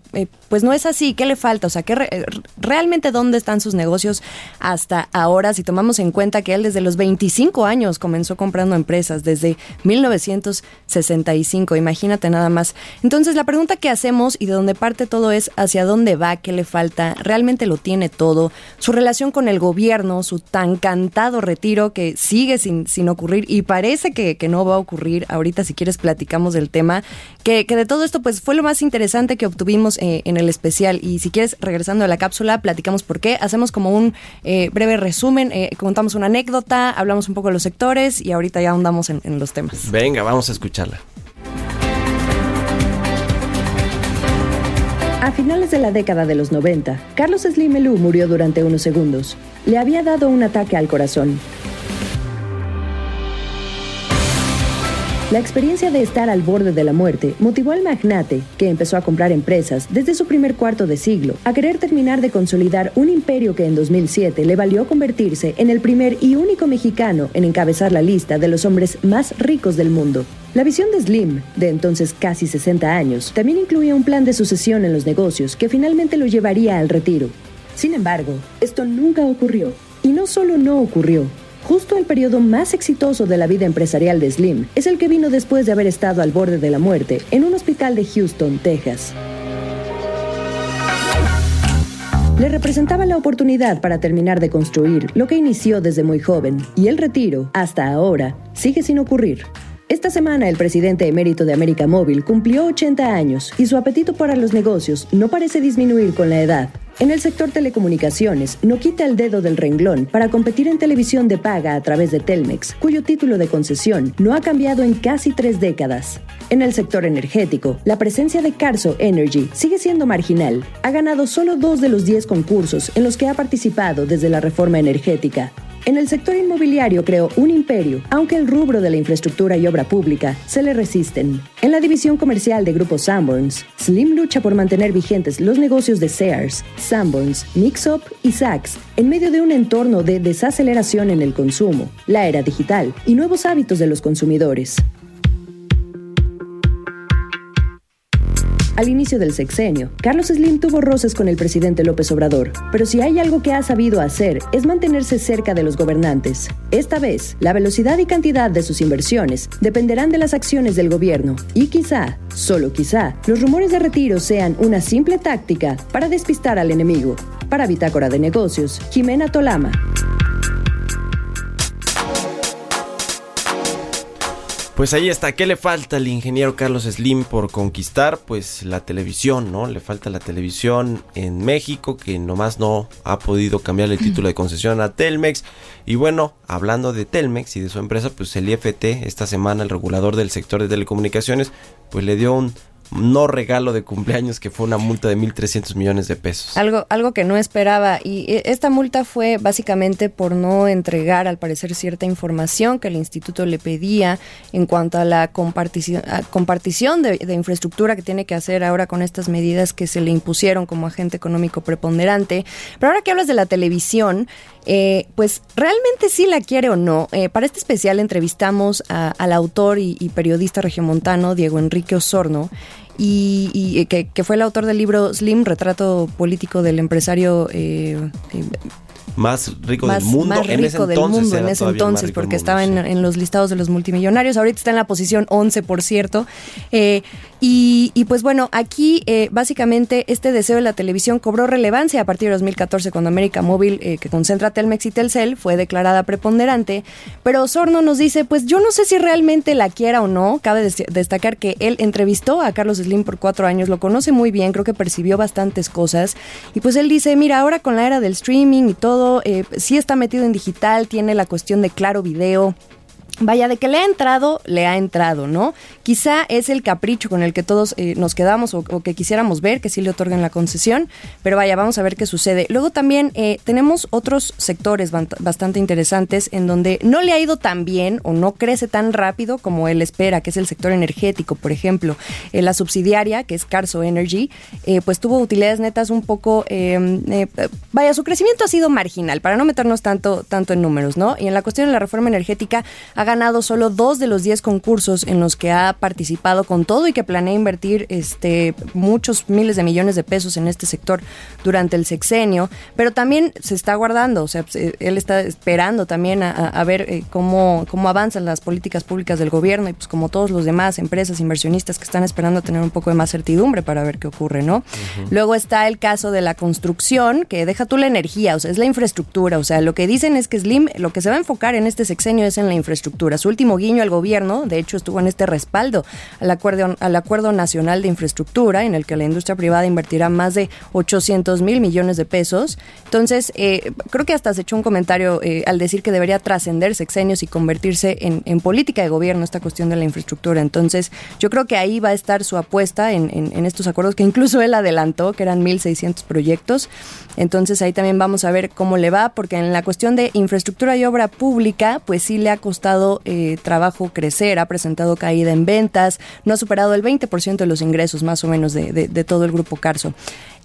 pues no es así, ¿qué le falta? O sea, ¿qué re realmente dónde están sus negocios hasta ahora, si tomamos en cuenta que él desde los 25 años comenzó comprando empresas, desde 1965, imagínate nada más. Entonces la pregunta que hacemos y de dónde parte todo es hacia dónde va, qué le falta, realmente lo tiene todo, su relación con el gobierno, su tan cantado retiro que sigue sin, sin ocurrir y parece que, que, no va a ocurrir, ahorita si quieres platicamos del tema, que, que de todo esto pues fue lo más interesante que obtuvimos eh, en el especial y si quieres regresando a la cápsula, platicamos por qué, hacemos como un eh, breve resumen, eh, contamos una anécdota, hablamos un poco de los sectores y ahorita ya ahondamos en, en los temas. Venga, vamos a escucharla. A finales de la década de los 90, Carlos Slim Elú murió durante unos segundos. Le había dado un ataque al corazón. La experiencia de estar al borde de la muerte motivó al magnate, que empezó a comprar empresas desde su primer cuarto de siglo, a querer terminar de consolidar un imperio que en 2007 le valió convertirse en el primer y único mexicano en encabezar la lista de los hombres más ricos del mundo. La visión de Slim, de entonces casi 60 años, también incluía un plan de sucesión en los negocios que finalmente lo llevaría al retiro. Sin embargo, esto nunca ocurrió. Y no solo no ocurrió, Justo el periodo más exitoso de la vida empresarial de Slim es el que vino después de haber estado al borde de la muerte en un hospital de Houston, Texas. Le representaba la oportunidad para terminar de construir lo que inició desde muy joven y el retiro, hasta ahora, sigue sin ocurrir. Esta semana el presidente emérito de América Móvil cumplió 80 años y su apetito para los negocios no parece disminuir con la edad. En el sector telecomunicaciones, no quita el dedo del renglón para competir en televisión de paga a través de Telmex, cuyo título de concesión no ha cambiado en casi tres décadas. En el sector energético, la presencia de Carso Energy sigue siendo marginal. Ha ganado solo dos de los diez concursos en los que ha participado desde la reforma energética. En el sector inmobiliario creó un imperio, aunque el rubro de la infraestructura y obra pública se le resisten. En la división comercial de Grupo Sanborns, Slim lucha por mantener vigentes los negocios de Sears, Sanborns, Mixup y Saks en medio de un entorno de desaceleración en el consumo, la era digital y nuevos hábitos de los consumidores. Al inicio del sexenio, Carlos Slim tuvo roces con el presidente López Obrador, pero si hay algo que ha sabido hacer es mantenerse cerca de los gobernantes. Esta vez, la velocidad y cantidad de sus inversiones dependerán de las acciones del gobierno y quizá, solo quizá, los rumores de retiro sean una simple táctica para despistar al enemigo. Para Bitácora de Negocios, Jimena Tolama. Pues ahí está, ¿qué le falta al ingeniero Carlos Slim por conquistar? Pues la televisión, ¿no? Le falta la televisión en México, que nomás no ha podido cambiar el título de concesión a Telmex. Y bueno, hablando de Telmex y de su empresa, pues el IFT, esta semana el regulador del sector de telecomunicaciones, pues le dio un no regalo de cumpleaños que fue una multa de 1.300 millones de pesos. Algo, algo que no esperaba y eh, esta multa fue básicamente por no entregar al parecer cierta información que el instituto le pedía en cuanto a la compartición, compartición de, infraestructura que tiene que hacer ahora con estas medidas que se le impusieron como agente económico preponderante. Pero ahora que hablas de la televisión, eh, pues realmente sí la quiere o no. Eh, para este especial entrevistamos al autor y, y periodista regiomontano Diego Enrique Osorno y, eh, que, fue el autor del libro Slim, retrato político del empresario eh, eh, más rico del mundo. Más rico del mundo en ese entonces, porque estaba en, los listados de los multimillonarios. Ahorita está en la posición 11, por cierto. y, pues bueno, aquí básicamente este deseo de la televisión cobró relevancia a partir de 2014, cuando América Móvil, que concentra Telmex y Telcel, fue declarada preponderante. Pero Osorno nos dice, pues yo no sé si realmente la quiera o no. Cabe destacar que él entrevistó a Carlos Slim por cuatro años, lo conoce muy bien, creo que percibió bastantes cosas. Y pues él dice, mira, ahora con la era del streaming y todo, eh, sí está metido en digital, tiene la cuestión de claro video Vaya, de que le ha entrado, le ha entrado, ¿no? Quizá es el capricho con el que todos eh, nos quedamos o, que quisiéramos ver que sí le otorguen la concesión, pero vaya, vamos a ver qué sucede. Luego también eh, tenemos otros sectores bastante interesantes en donde no le ha ido tan bien o no crece tan rápido como él espera, que es el sector energético, por ejemplo. Eh, la subsidiaria, que es Carso Energy, pues tuvo utilidades netas un poco, em, vaya, su crecimiento ha sido marginal, para no meternos tanto, tanto en números, ¿no? Y en la cuestión de la reforma energética, ha ganado solo dos de los diez concursos en los que ha participado con todo y que planea invertir este, muchos miles de millones de pesos en este sector durante el sexenio, pero también se está guardando, o sea, pues, él está esperando también a, ver eh, cómo, cómo avanzan las políticas públicas del gobierno y pues como todos los demás empresas, inversionistas que están esperando a tener un poco de más certidumbre para ver qué ocurre, ¿no? Luego está el caso de la construcción, que deja tú la energía, o sea, es la infraestructura, o sea, lo que dicen es que Slim lo que se va a enfocar en este sexenio es en la infraestructura su último guiño al gobierno, de hecho, estuvo en este respaldo al acuerdo, al acuerdo nacional de infraestructura, en el que la industria privada invertirá más de 800 mil millones de pesos. Entonces, eh, creo que hasta se echó un comentario eh, al decir que debería trascender sexenios y convertirse en, política de gobierno esta cuestión de la infraestructura. Entonces, yo creo que ahí va a estar su apuesta en, en estos acuerdos que incluso él adelantó, que eran 1.600 proyectos. Entonces, ahí también vamos a ver cómo le va, porque en la cuestión de infraestructura y obra pública, pues sí le ha costado eh, trabajo crecer, ha presentado caída en ventas, no ha superado el 20% de los ingresos más o menos de, de todo el grupo Carso.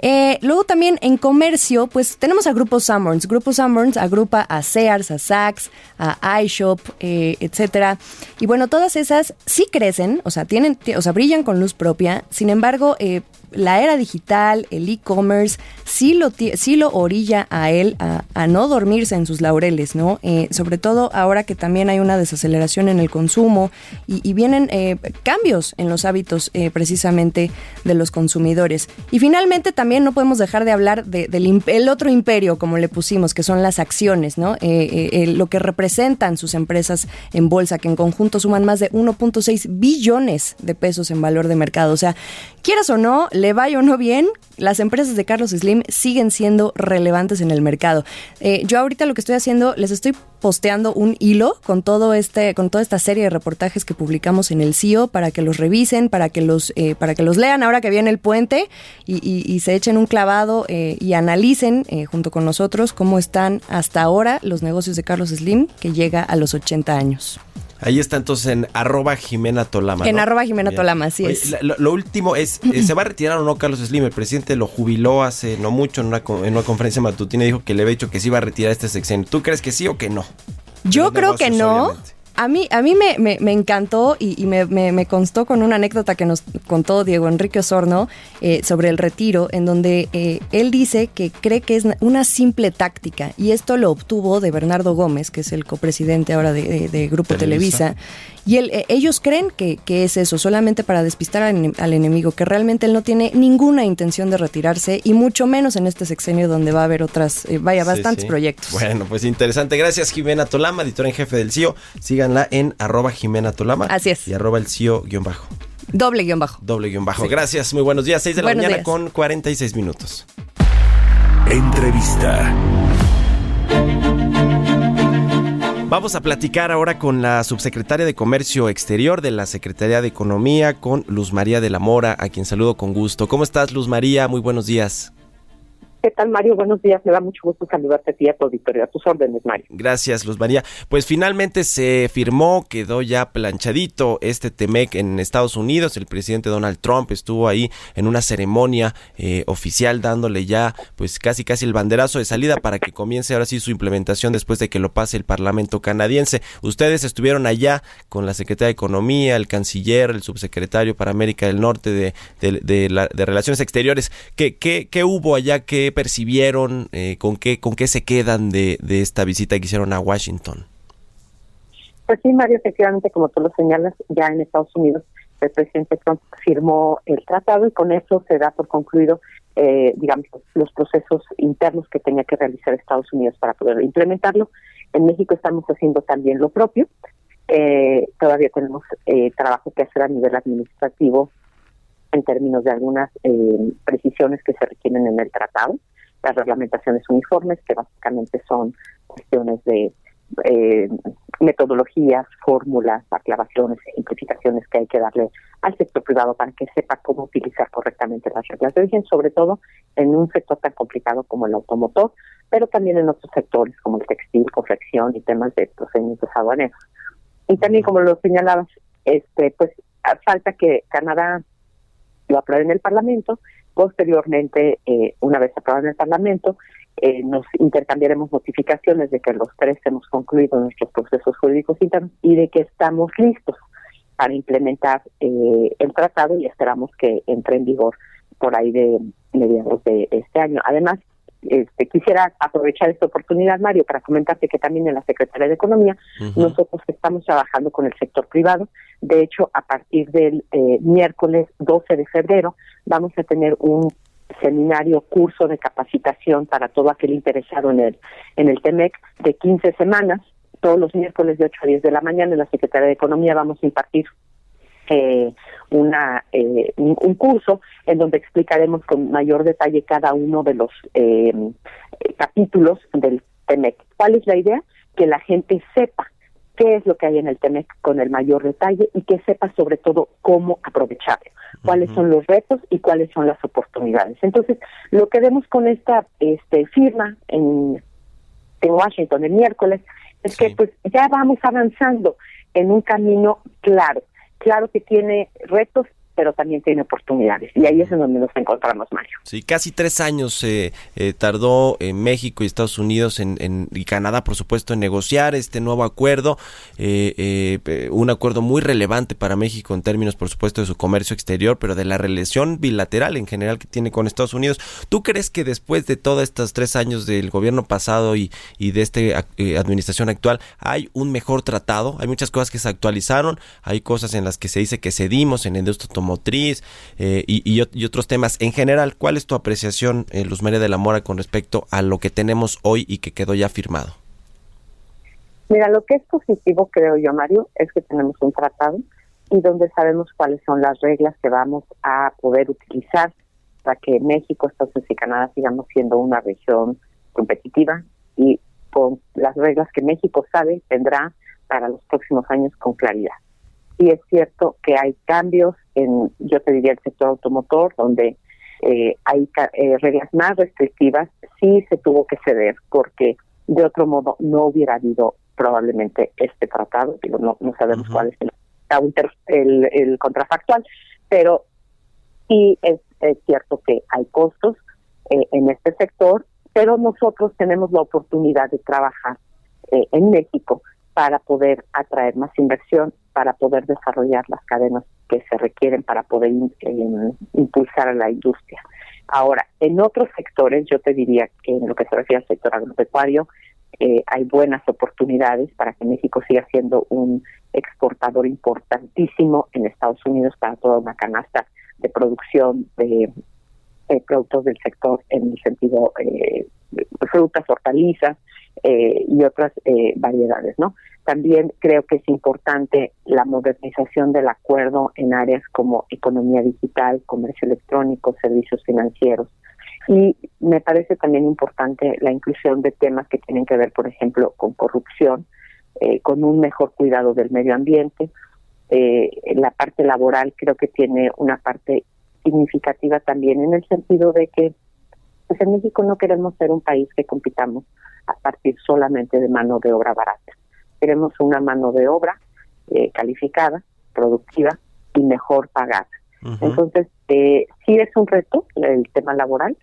Eh, luego también en comercio, pues tenemos a Grupo Sanborns. Grupo Sanborns agrupa a Sears, a Saks, a iShop, eh, etcétera. Y bueno, todas esas sí crecen, o sea, tienen, o sea, brillan con luz propia. Sin embargo, eh, la era digital, el e-commerce, sí lo, sí lo orilla a él a, no dormirse en sus laureles, ¿no? Eh, sobre todo ahora que también hay una desaceleración en el consumo y, vienen eh, cambios en los hábitos eh, precisamente de los consumidores. Y finalmente también no podemos dejar de hablar del el otro imperio, como le pusimos, que son las acciones, ¿no? lo que representan sus empresas en bolsa, que en conjunto suman más de 1.6 billones de pesos en valor de mercado. O sea, quieras o no, le vaya o no bien, las empresas de Carlos Slim siguen siendo relevantes en el mercado. Eh, yo ahorita lo que estoy haciendo, les estoy posteando un hilo con todo este, con toda esta serie de reportajes que publicamos en el CIO para que los revisen, para que los, eh, para que los lean ahora que viene el puente y, se echen un clavado eh, y analicen junto con nosotros cómo están hasta ahora los negocios de Carlos Slim, que llega a los 80 años. Ahí está entonces en arroba Jimena Tolama. En arroba Jimena Tolama, así es. lo, último es, eh, ¿se va a retirar o no Carlos Slim? El presidente lo jubiló hace no mucho en una, en una conferencia matutina y dijo que le había dicho que se iba a retirar este sexenio. ¿Tú crees que sí o que no? Yo creo que no. A mí, a mí me, me, encantó y, me, me, constó con una anécdota que nos contó Diego Enrique Osorno eh, sobre el retiro, en donde eh, él dice que cree que es una simple táctica y esto lo obtuvo de Bernardo Gómez, que es el copresidente ahora de, Grupo Televisa y él, eh, ellos creen que, es eso, solamente para despistar al, enemigo, que realmente él no tiene ninguna intención de retirarse y mucho menos en este sexenio donde va a haber otras, eh, vaya, bastantes proyectos. Bueno, pues interesante. Gracias Jimena Tolama, editora en jefe del CIO. Síganla en arroba Jimena Tolama. Así es. Y arroba el CIO guion bajo. Doble guion bajo. Doble guion bajo. Gracias, muy buenos días. 6 de la mañana con 46 minutos. Entrevista. Vamos a platicar ahora con la subsecretaria de Comercio Exterior de la Secretaría de Economía, con Luz María de la Mora, a quien saludo con gusto. ¿Cómo estás, Luz María? Muy buenos días. ¿Qué tal, Mario? Buenos días. Me da mucho gusto saludarte a ti a tu auditorio. A tus órdenes, Mario. Gracias, Luz María. Pues finalmente se firmó, quedó ya planchadito este TEMEC en Estados Unidos. El presidente Donald Trump estuvo ahí en una ceremonia eh, oficial dándole ya pues casi casi el banderazo de salida para que comience ahora sí su implementación después de que lo pase el Parlamento canadiense. Ustedes estuvieron allá con la Secretaría de Economía, el canciller, el subsecretario para América del Norte de, de, Relaciones Exteriores. ¿Qué, qué, qué hubo allá? ¿Qué percibieron? Eh, ¿con, qué, ¿Con qué se quedan de, de esta visita que hicieron a Washington? Pues sí, Mario, efectivamente, como tú lo señalas, ya en Estados Unidos el presidente Trump firmó el tratado y con eso se da por concluido, eh, digamos, los procesos internos que tenía que realizar Estados Unidos para poder implementarlo. En México estamos haciendo también lo propio. Eh, todavía tenemos eh, trabajo que hacer a nivel administrativo en términos de algunas eh, precisiones que se requieren en el tratado, las reglamentaciones uniformes, que básicamente son cuestiones de eh, metodologías, fórmulas, aclaraciones, simplificaciones que hay que darle al sector privado para que sepa cómo utilizar correctamente las reglas de origen, sobre todo en un sector tan complicado como el automotor, pero también en otros sectores como el textil, confección y temas de procedimientos aduaneros. Y también, como lo señalabas, este, pues falta que Canadá lo apruebe en el Parlamento. Posteriormente, eh, una vez aprobado en el Parlamento, eh, nos intercambiaremos notificaciones de que los tres hemos concluido nuestros procesos jurídicos internos y de que estamos listos para implementar eh, el tratado y esperamos que entre en vigor por ahí de mediados de este año. Además, este, quisiera aprovechar esta oportunidad, Mario, para comentarte que también en la Secretaría de Economía nosotros estamos trabajando con el sector privado. De hecho, a partir del eh, miércoles 12 de febrero vamos a tener un seminario, curso de capacitación para todo aquel interesado en el, en el TEMEC de 15 semanas. Todos los miércoles de 8 a 10 de la mañana en la Secretaría de Economía vamos a impartir eh, una eh, un, curso en donde explicaremos con mayor detalle cada uno de los eh, capítulos del TEMEC. ¿Cuál es la idea? Que la gente sepa qué es lo que hay en el TEMEC con el mayor detalle y que sepa sobre todo cómo aprovecharlo, cuáles son los retos y cuáles son las oportunidades. Entonces, lo que vemos con esta este, firma en, en Washington el miércoles es que pues ya vamos avanzando en un camino claro, claro que tiene retos pero también tiene oportunidades. Y ahí es en donde nos encontramos, Mario. Sí, casi tres años se eh, tardó en México y Estados Unidos en, y Canadá, por supuesto, en negociar este nuevo acuerdo, eh, eh, un acuerdo muy relevante para México en términos, por supuesto, de su comercio exterior, pero de la relación bilateral en general que tiene con Estados Unidos. ¿Tú crees que después de todos estos tres años del gobierno pasado y, y de esta administración actual hay un mejor tratado? Hay muchas cosas que se actualizaron, hay cosas en las que se dice que cedimos en el industria motriz eh, y, otros temas. En general, ¿cuál es tu apreciación, eh, Luz María de la Mora, con respecto a lo que tenemos hoy y que quedó ya firmado? Mira, lo que es positivo, creo yo, Mario, es que tenemos un tratado y donde sabemos cuáles son las reglas que vamos a poder utilizar para que México, Estados Unidos y Canadá sigamos siendo una región competitiva y con las reglas que México sabe tendrá para los próximos años con claridad sí es cierto que hay cambios en, yo te diría, el sector automotor, donde eh, hay eh, reglas más restrictivas, sí se tuvo que ceder, porque de otro modo no hubiera habido probablemente este tratado, digo, no, no sabemos cuál es el, el, contrafactual, pero sí es, cierto que hay costos eh, en este sector, pero nosotros tenemos la oportunidad de trabajar en México para poder atraer más inversión, para poder desarrollar las cadenas que se requieren para poder impulsar a la industria. Ahora, en otros sectores, yo te diría que en lo que se refiere al sector agropecuario, eh, hay buenas oportunidades para que México siga siendo un exportador importantísimo en Estados Unidos para toda una canasta de producción de productos del sector en el sentido eh, frutas, hortalizas eh, y otras eh, variedades, ¿no? También creo que es importante la modernización del acuerdo en áreas como economía digital, comercio electrónico, servicios financieros. Y me parece también importante la inclusión de temas que tienen que ver, por ejemplo, con corrupción, eh, con un mejor cuidado del medio ambiente. La parte laboral creo que tiene una parte significativa también en el sentido de que pues en México no queremos ser un país que compitamos a partir solamente de mano de obra barata. Queremos una mano de obra eh, calificada, productiva y mejor pagada. Entonces, eh, sí es un reto el tema laboral,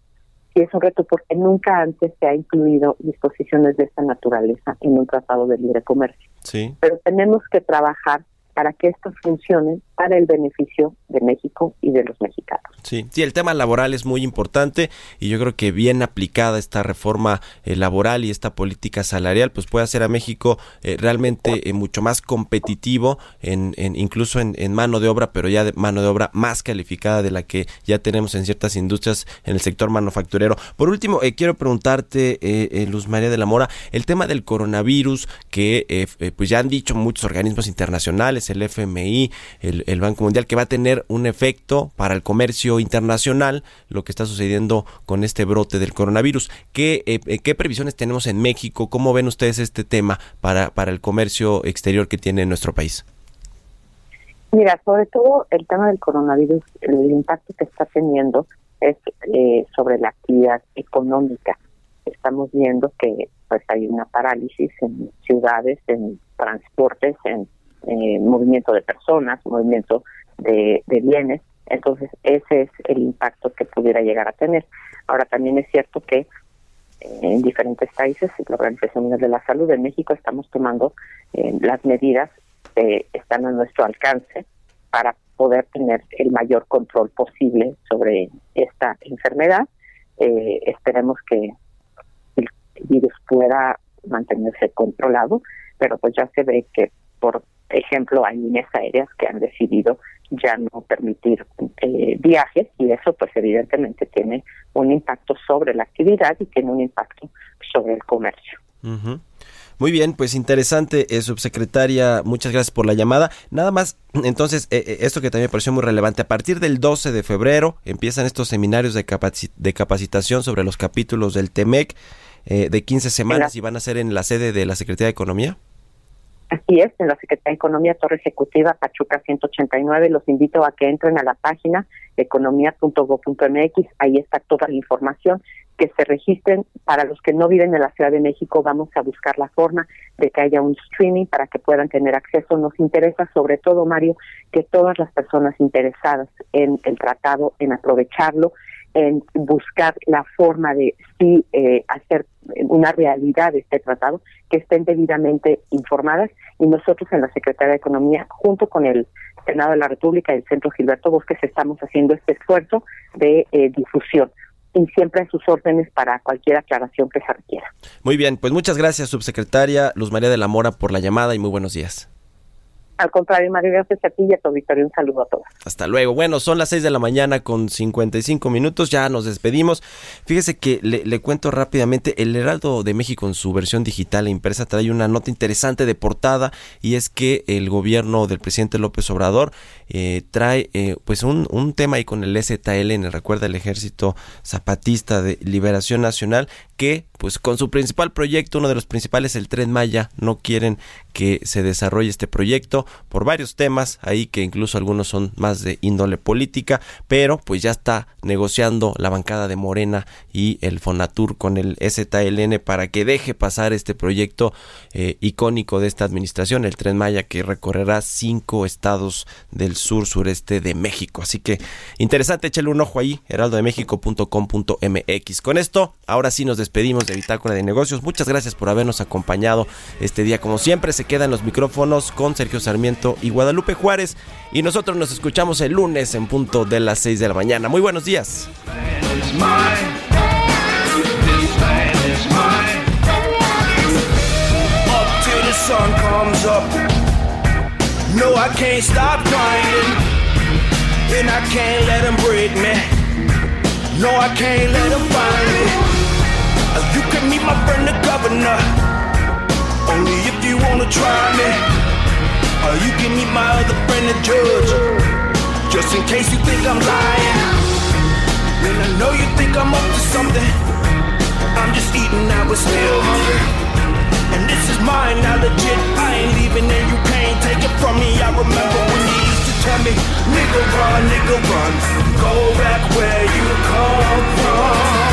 sí es un reto porque nunca antes se ha incluido disposiciones de esta naturaleza en un tratado de libre comercio. Sí. Pero tenemos que trabajar para que esto funcione para el beneficio de México y de los mexicanos. Sí, sí, el tema laboral es muy importante y yo creo que bien aplicada esta reforma eh, laboral y esta política salarial, pues puede hacer a México eh, realmente eh, mucho más competitivo, en, incluso en, mano de obra, pero ya de mano de obra más calificada de la que ya tenemos en ciertas industrias en el sector manufacturero. Por último, quiero preguntarte, Luz María de la Mora, el tema del coronavirus que pues ya han dicho muchos organismos internacionales, el FMI, el, Banco Mundial, que va a tener un efecto para el comercio internacional, lo que está sucediendo con este brote del coronavirus. ¿Qué, eh, eh, qué previsiones tenemos en México? ¿Cómo ven ustedes este tema para, para el comercio exterior que tiene nuestro país? Mira, sobre todo el tema del coronavirus, el impacto que está teniendo es eh, sobre la actividad económica. Estamos viendo que pues hay una parálisis en ciudades, en transportes, en eh, movimiento de personas, movimiento de, bienes. Entonces, ese es el impacto que pudiera llegar a tener. Ahora, también es cierto que eh, en diferentes países, la Organización Mundial de la Salud de México, estamos tomando eh, las medidas que están a nuestro alcance para poder tener el mayor control posible sobre esta enfermedad. esperemos que el virus pueda mantenerse controlado, pero pues ya se ve que por ejemplo, hay líneas aéreas que han decidido ya no permitir eh, viajes y eso pues evidentemente tiene un impacto sobre la actividad y tiene un impacto sobre el comercio. Muy bien, pues interesante, eh, subsecretaria, muchas gracias por la llamada. Nada más, [clears throat] entonces, eh, esto que también me pareció muy relevante, a partir del 12 de febrero empiezan estos seminarios de, de capacitación sobre los capítulos del TEMEC de 15 semanas y van a ser en la sede de la Secretaría de Economía. Así es, en la Secretaría de Economía, Torre Ejecutiva, Pachuca 189. Los invito a que entren a la página economía.go.mx, ahí está toda la información, que se registren. Para los que no viven en la Ciudad de México, vamos a buscar la forma de que haya un streaming para que puedan tener acceso. Nos interesa sobre todo, Mario, que todas las personas interesadas en el tratado, en aprovecharlo, en buscar la forma de sí eh, hacer una realidad de este tratado, que estén debidamente informadas y nosotros en la Secretaría de Economía, junto con el Senado de la República y el Centro Gilberto Bosques, estamos haciendo este esfuerzo de eh, difusión y siempre a sus órdenes para cualquier aclaración que se requiera. Muy bien, pues muchas gracias, subsecretaria Luz María de la Mora, por la llamada y muy buenos días. Al contrario, María, gracias a ti y a tu auditorio. Un saludo a todos. Hasta luego. Bueno, son las 6 de la mañana con 55 minutos. Ya nos despedimos. Fíjese que le, cuento rápidamente. El Heraldo de México en su versión digital e impresa trae una nota interesante de portada y es que el gobierno del presidente López Obrador eh, trae eh, pues un, un tema ahí con el STLN, recuerda el Ejército Zapatista de Liberación Nacional, que pues con su principal proyecto, uno de los principales, el Tren Maya, no quieren que se desarrolle este proyecto por varios temas, ahí que incluso algunos son más de índole política, pero pues ya está negociando la bancada de Morena y el Fonatur con el STLN para que deje pasar este proyecto eh, icónico de esta administración, el Tren Maya, que recorrerá cinco estados del sur sureste de México. Así que interesante, échale un ojo ahí, heraldodemexico.com.mx. Con esto, ahora sí nos despedimos de Bitácora de Negocios. Muchas gracias por habernos acompañado este día. Como siempre, se quedan los micrófonos con Sergio Sarmiento y Guadalupe Juárez. Y nosotros nos escuchamos el lunes en punto de las 6 de la mañana. Muy buenos días. No, I can't stop grinding, and I can't let them break me. No, I can't let them find me. You can meet my friend the governor, only if you wanna try me. Or you can meet my other friend the judge, just in case you think I'm lying. And I know you think I'm up to something. I'm just eating, I was still hungry. And this is mine, now legit. I ain't leaving and you can't take it from me. I remember when you used to tell me, nigga run, nigga run. Go back where you come from.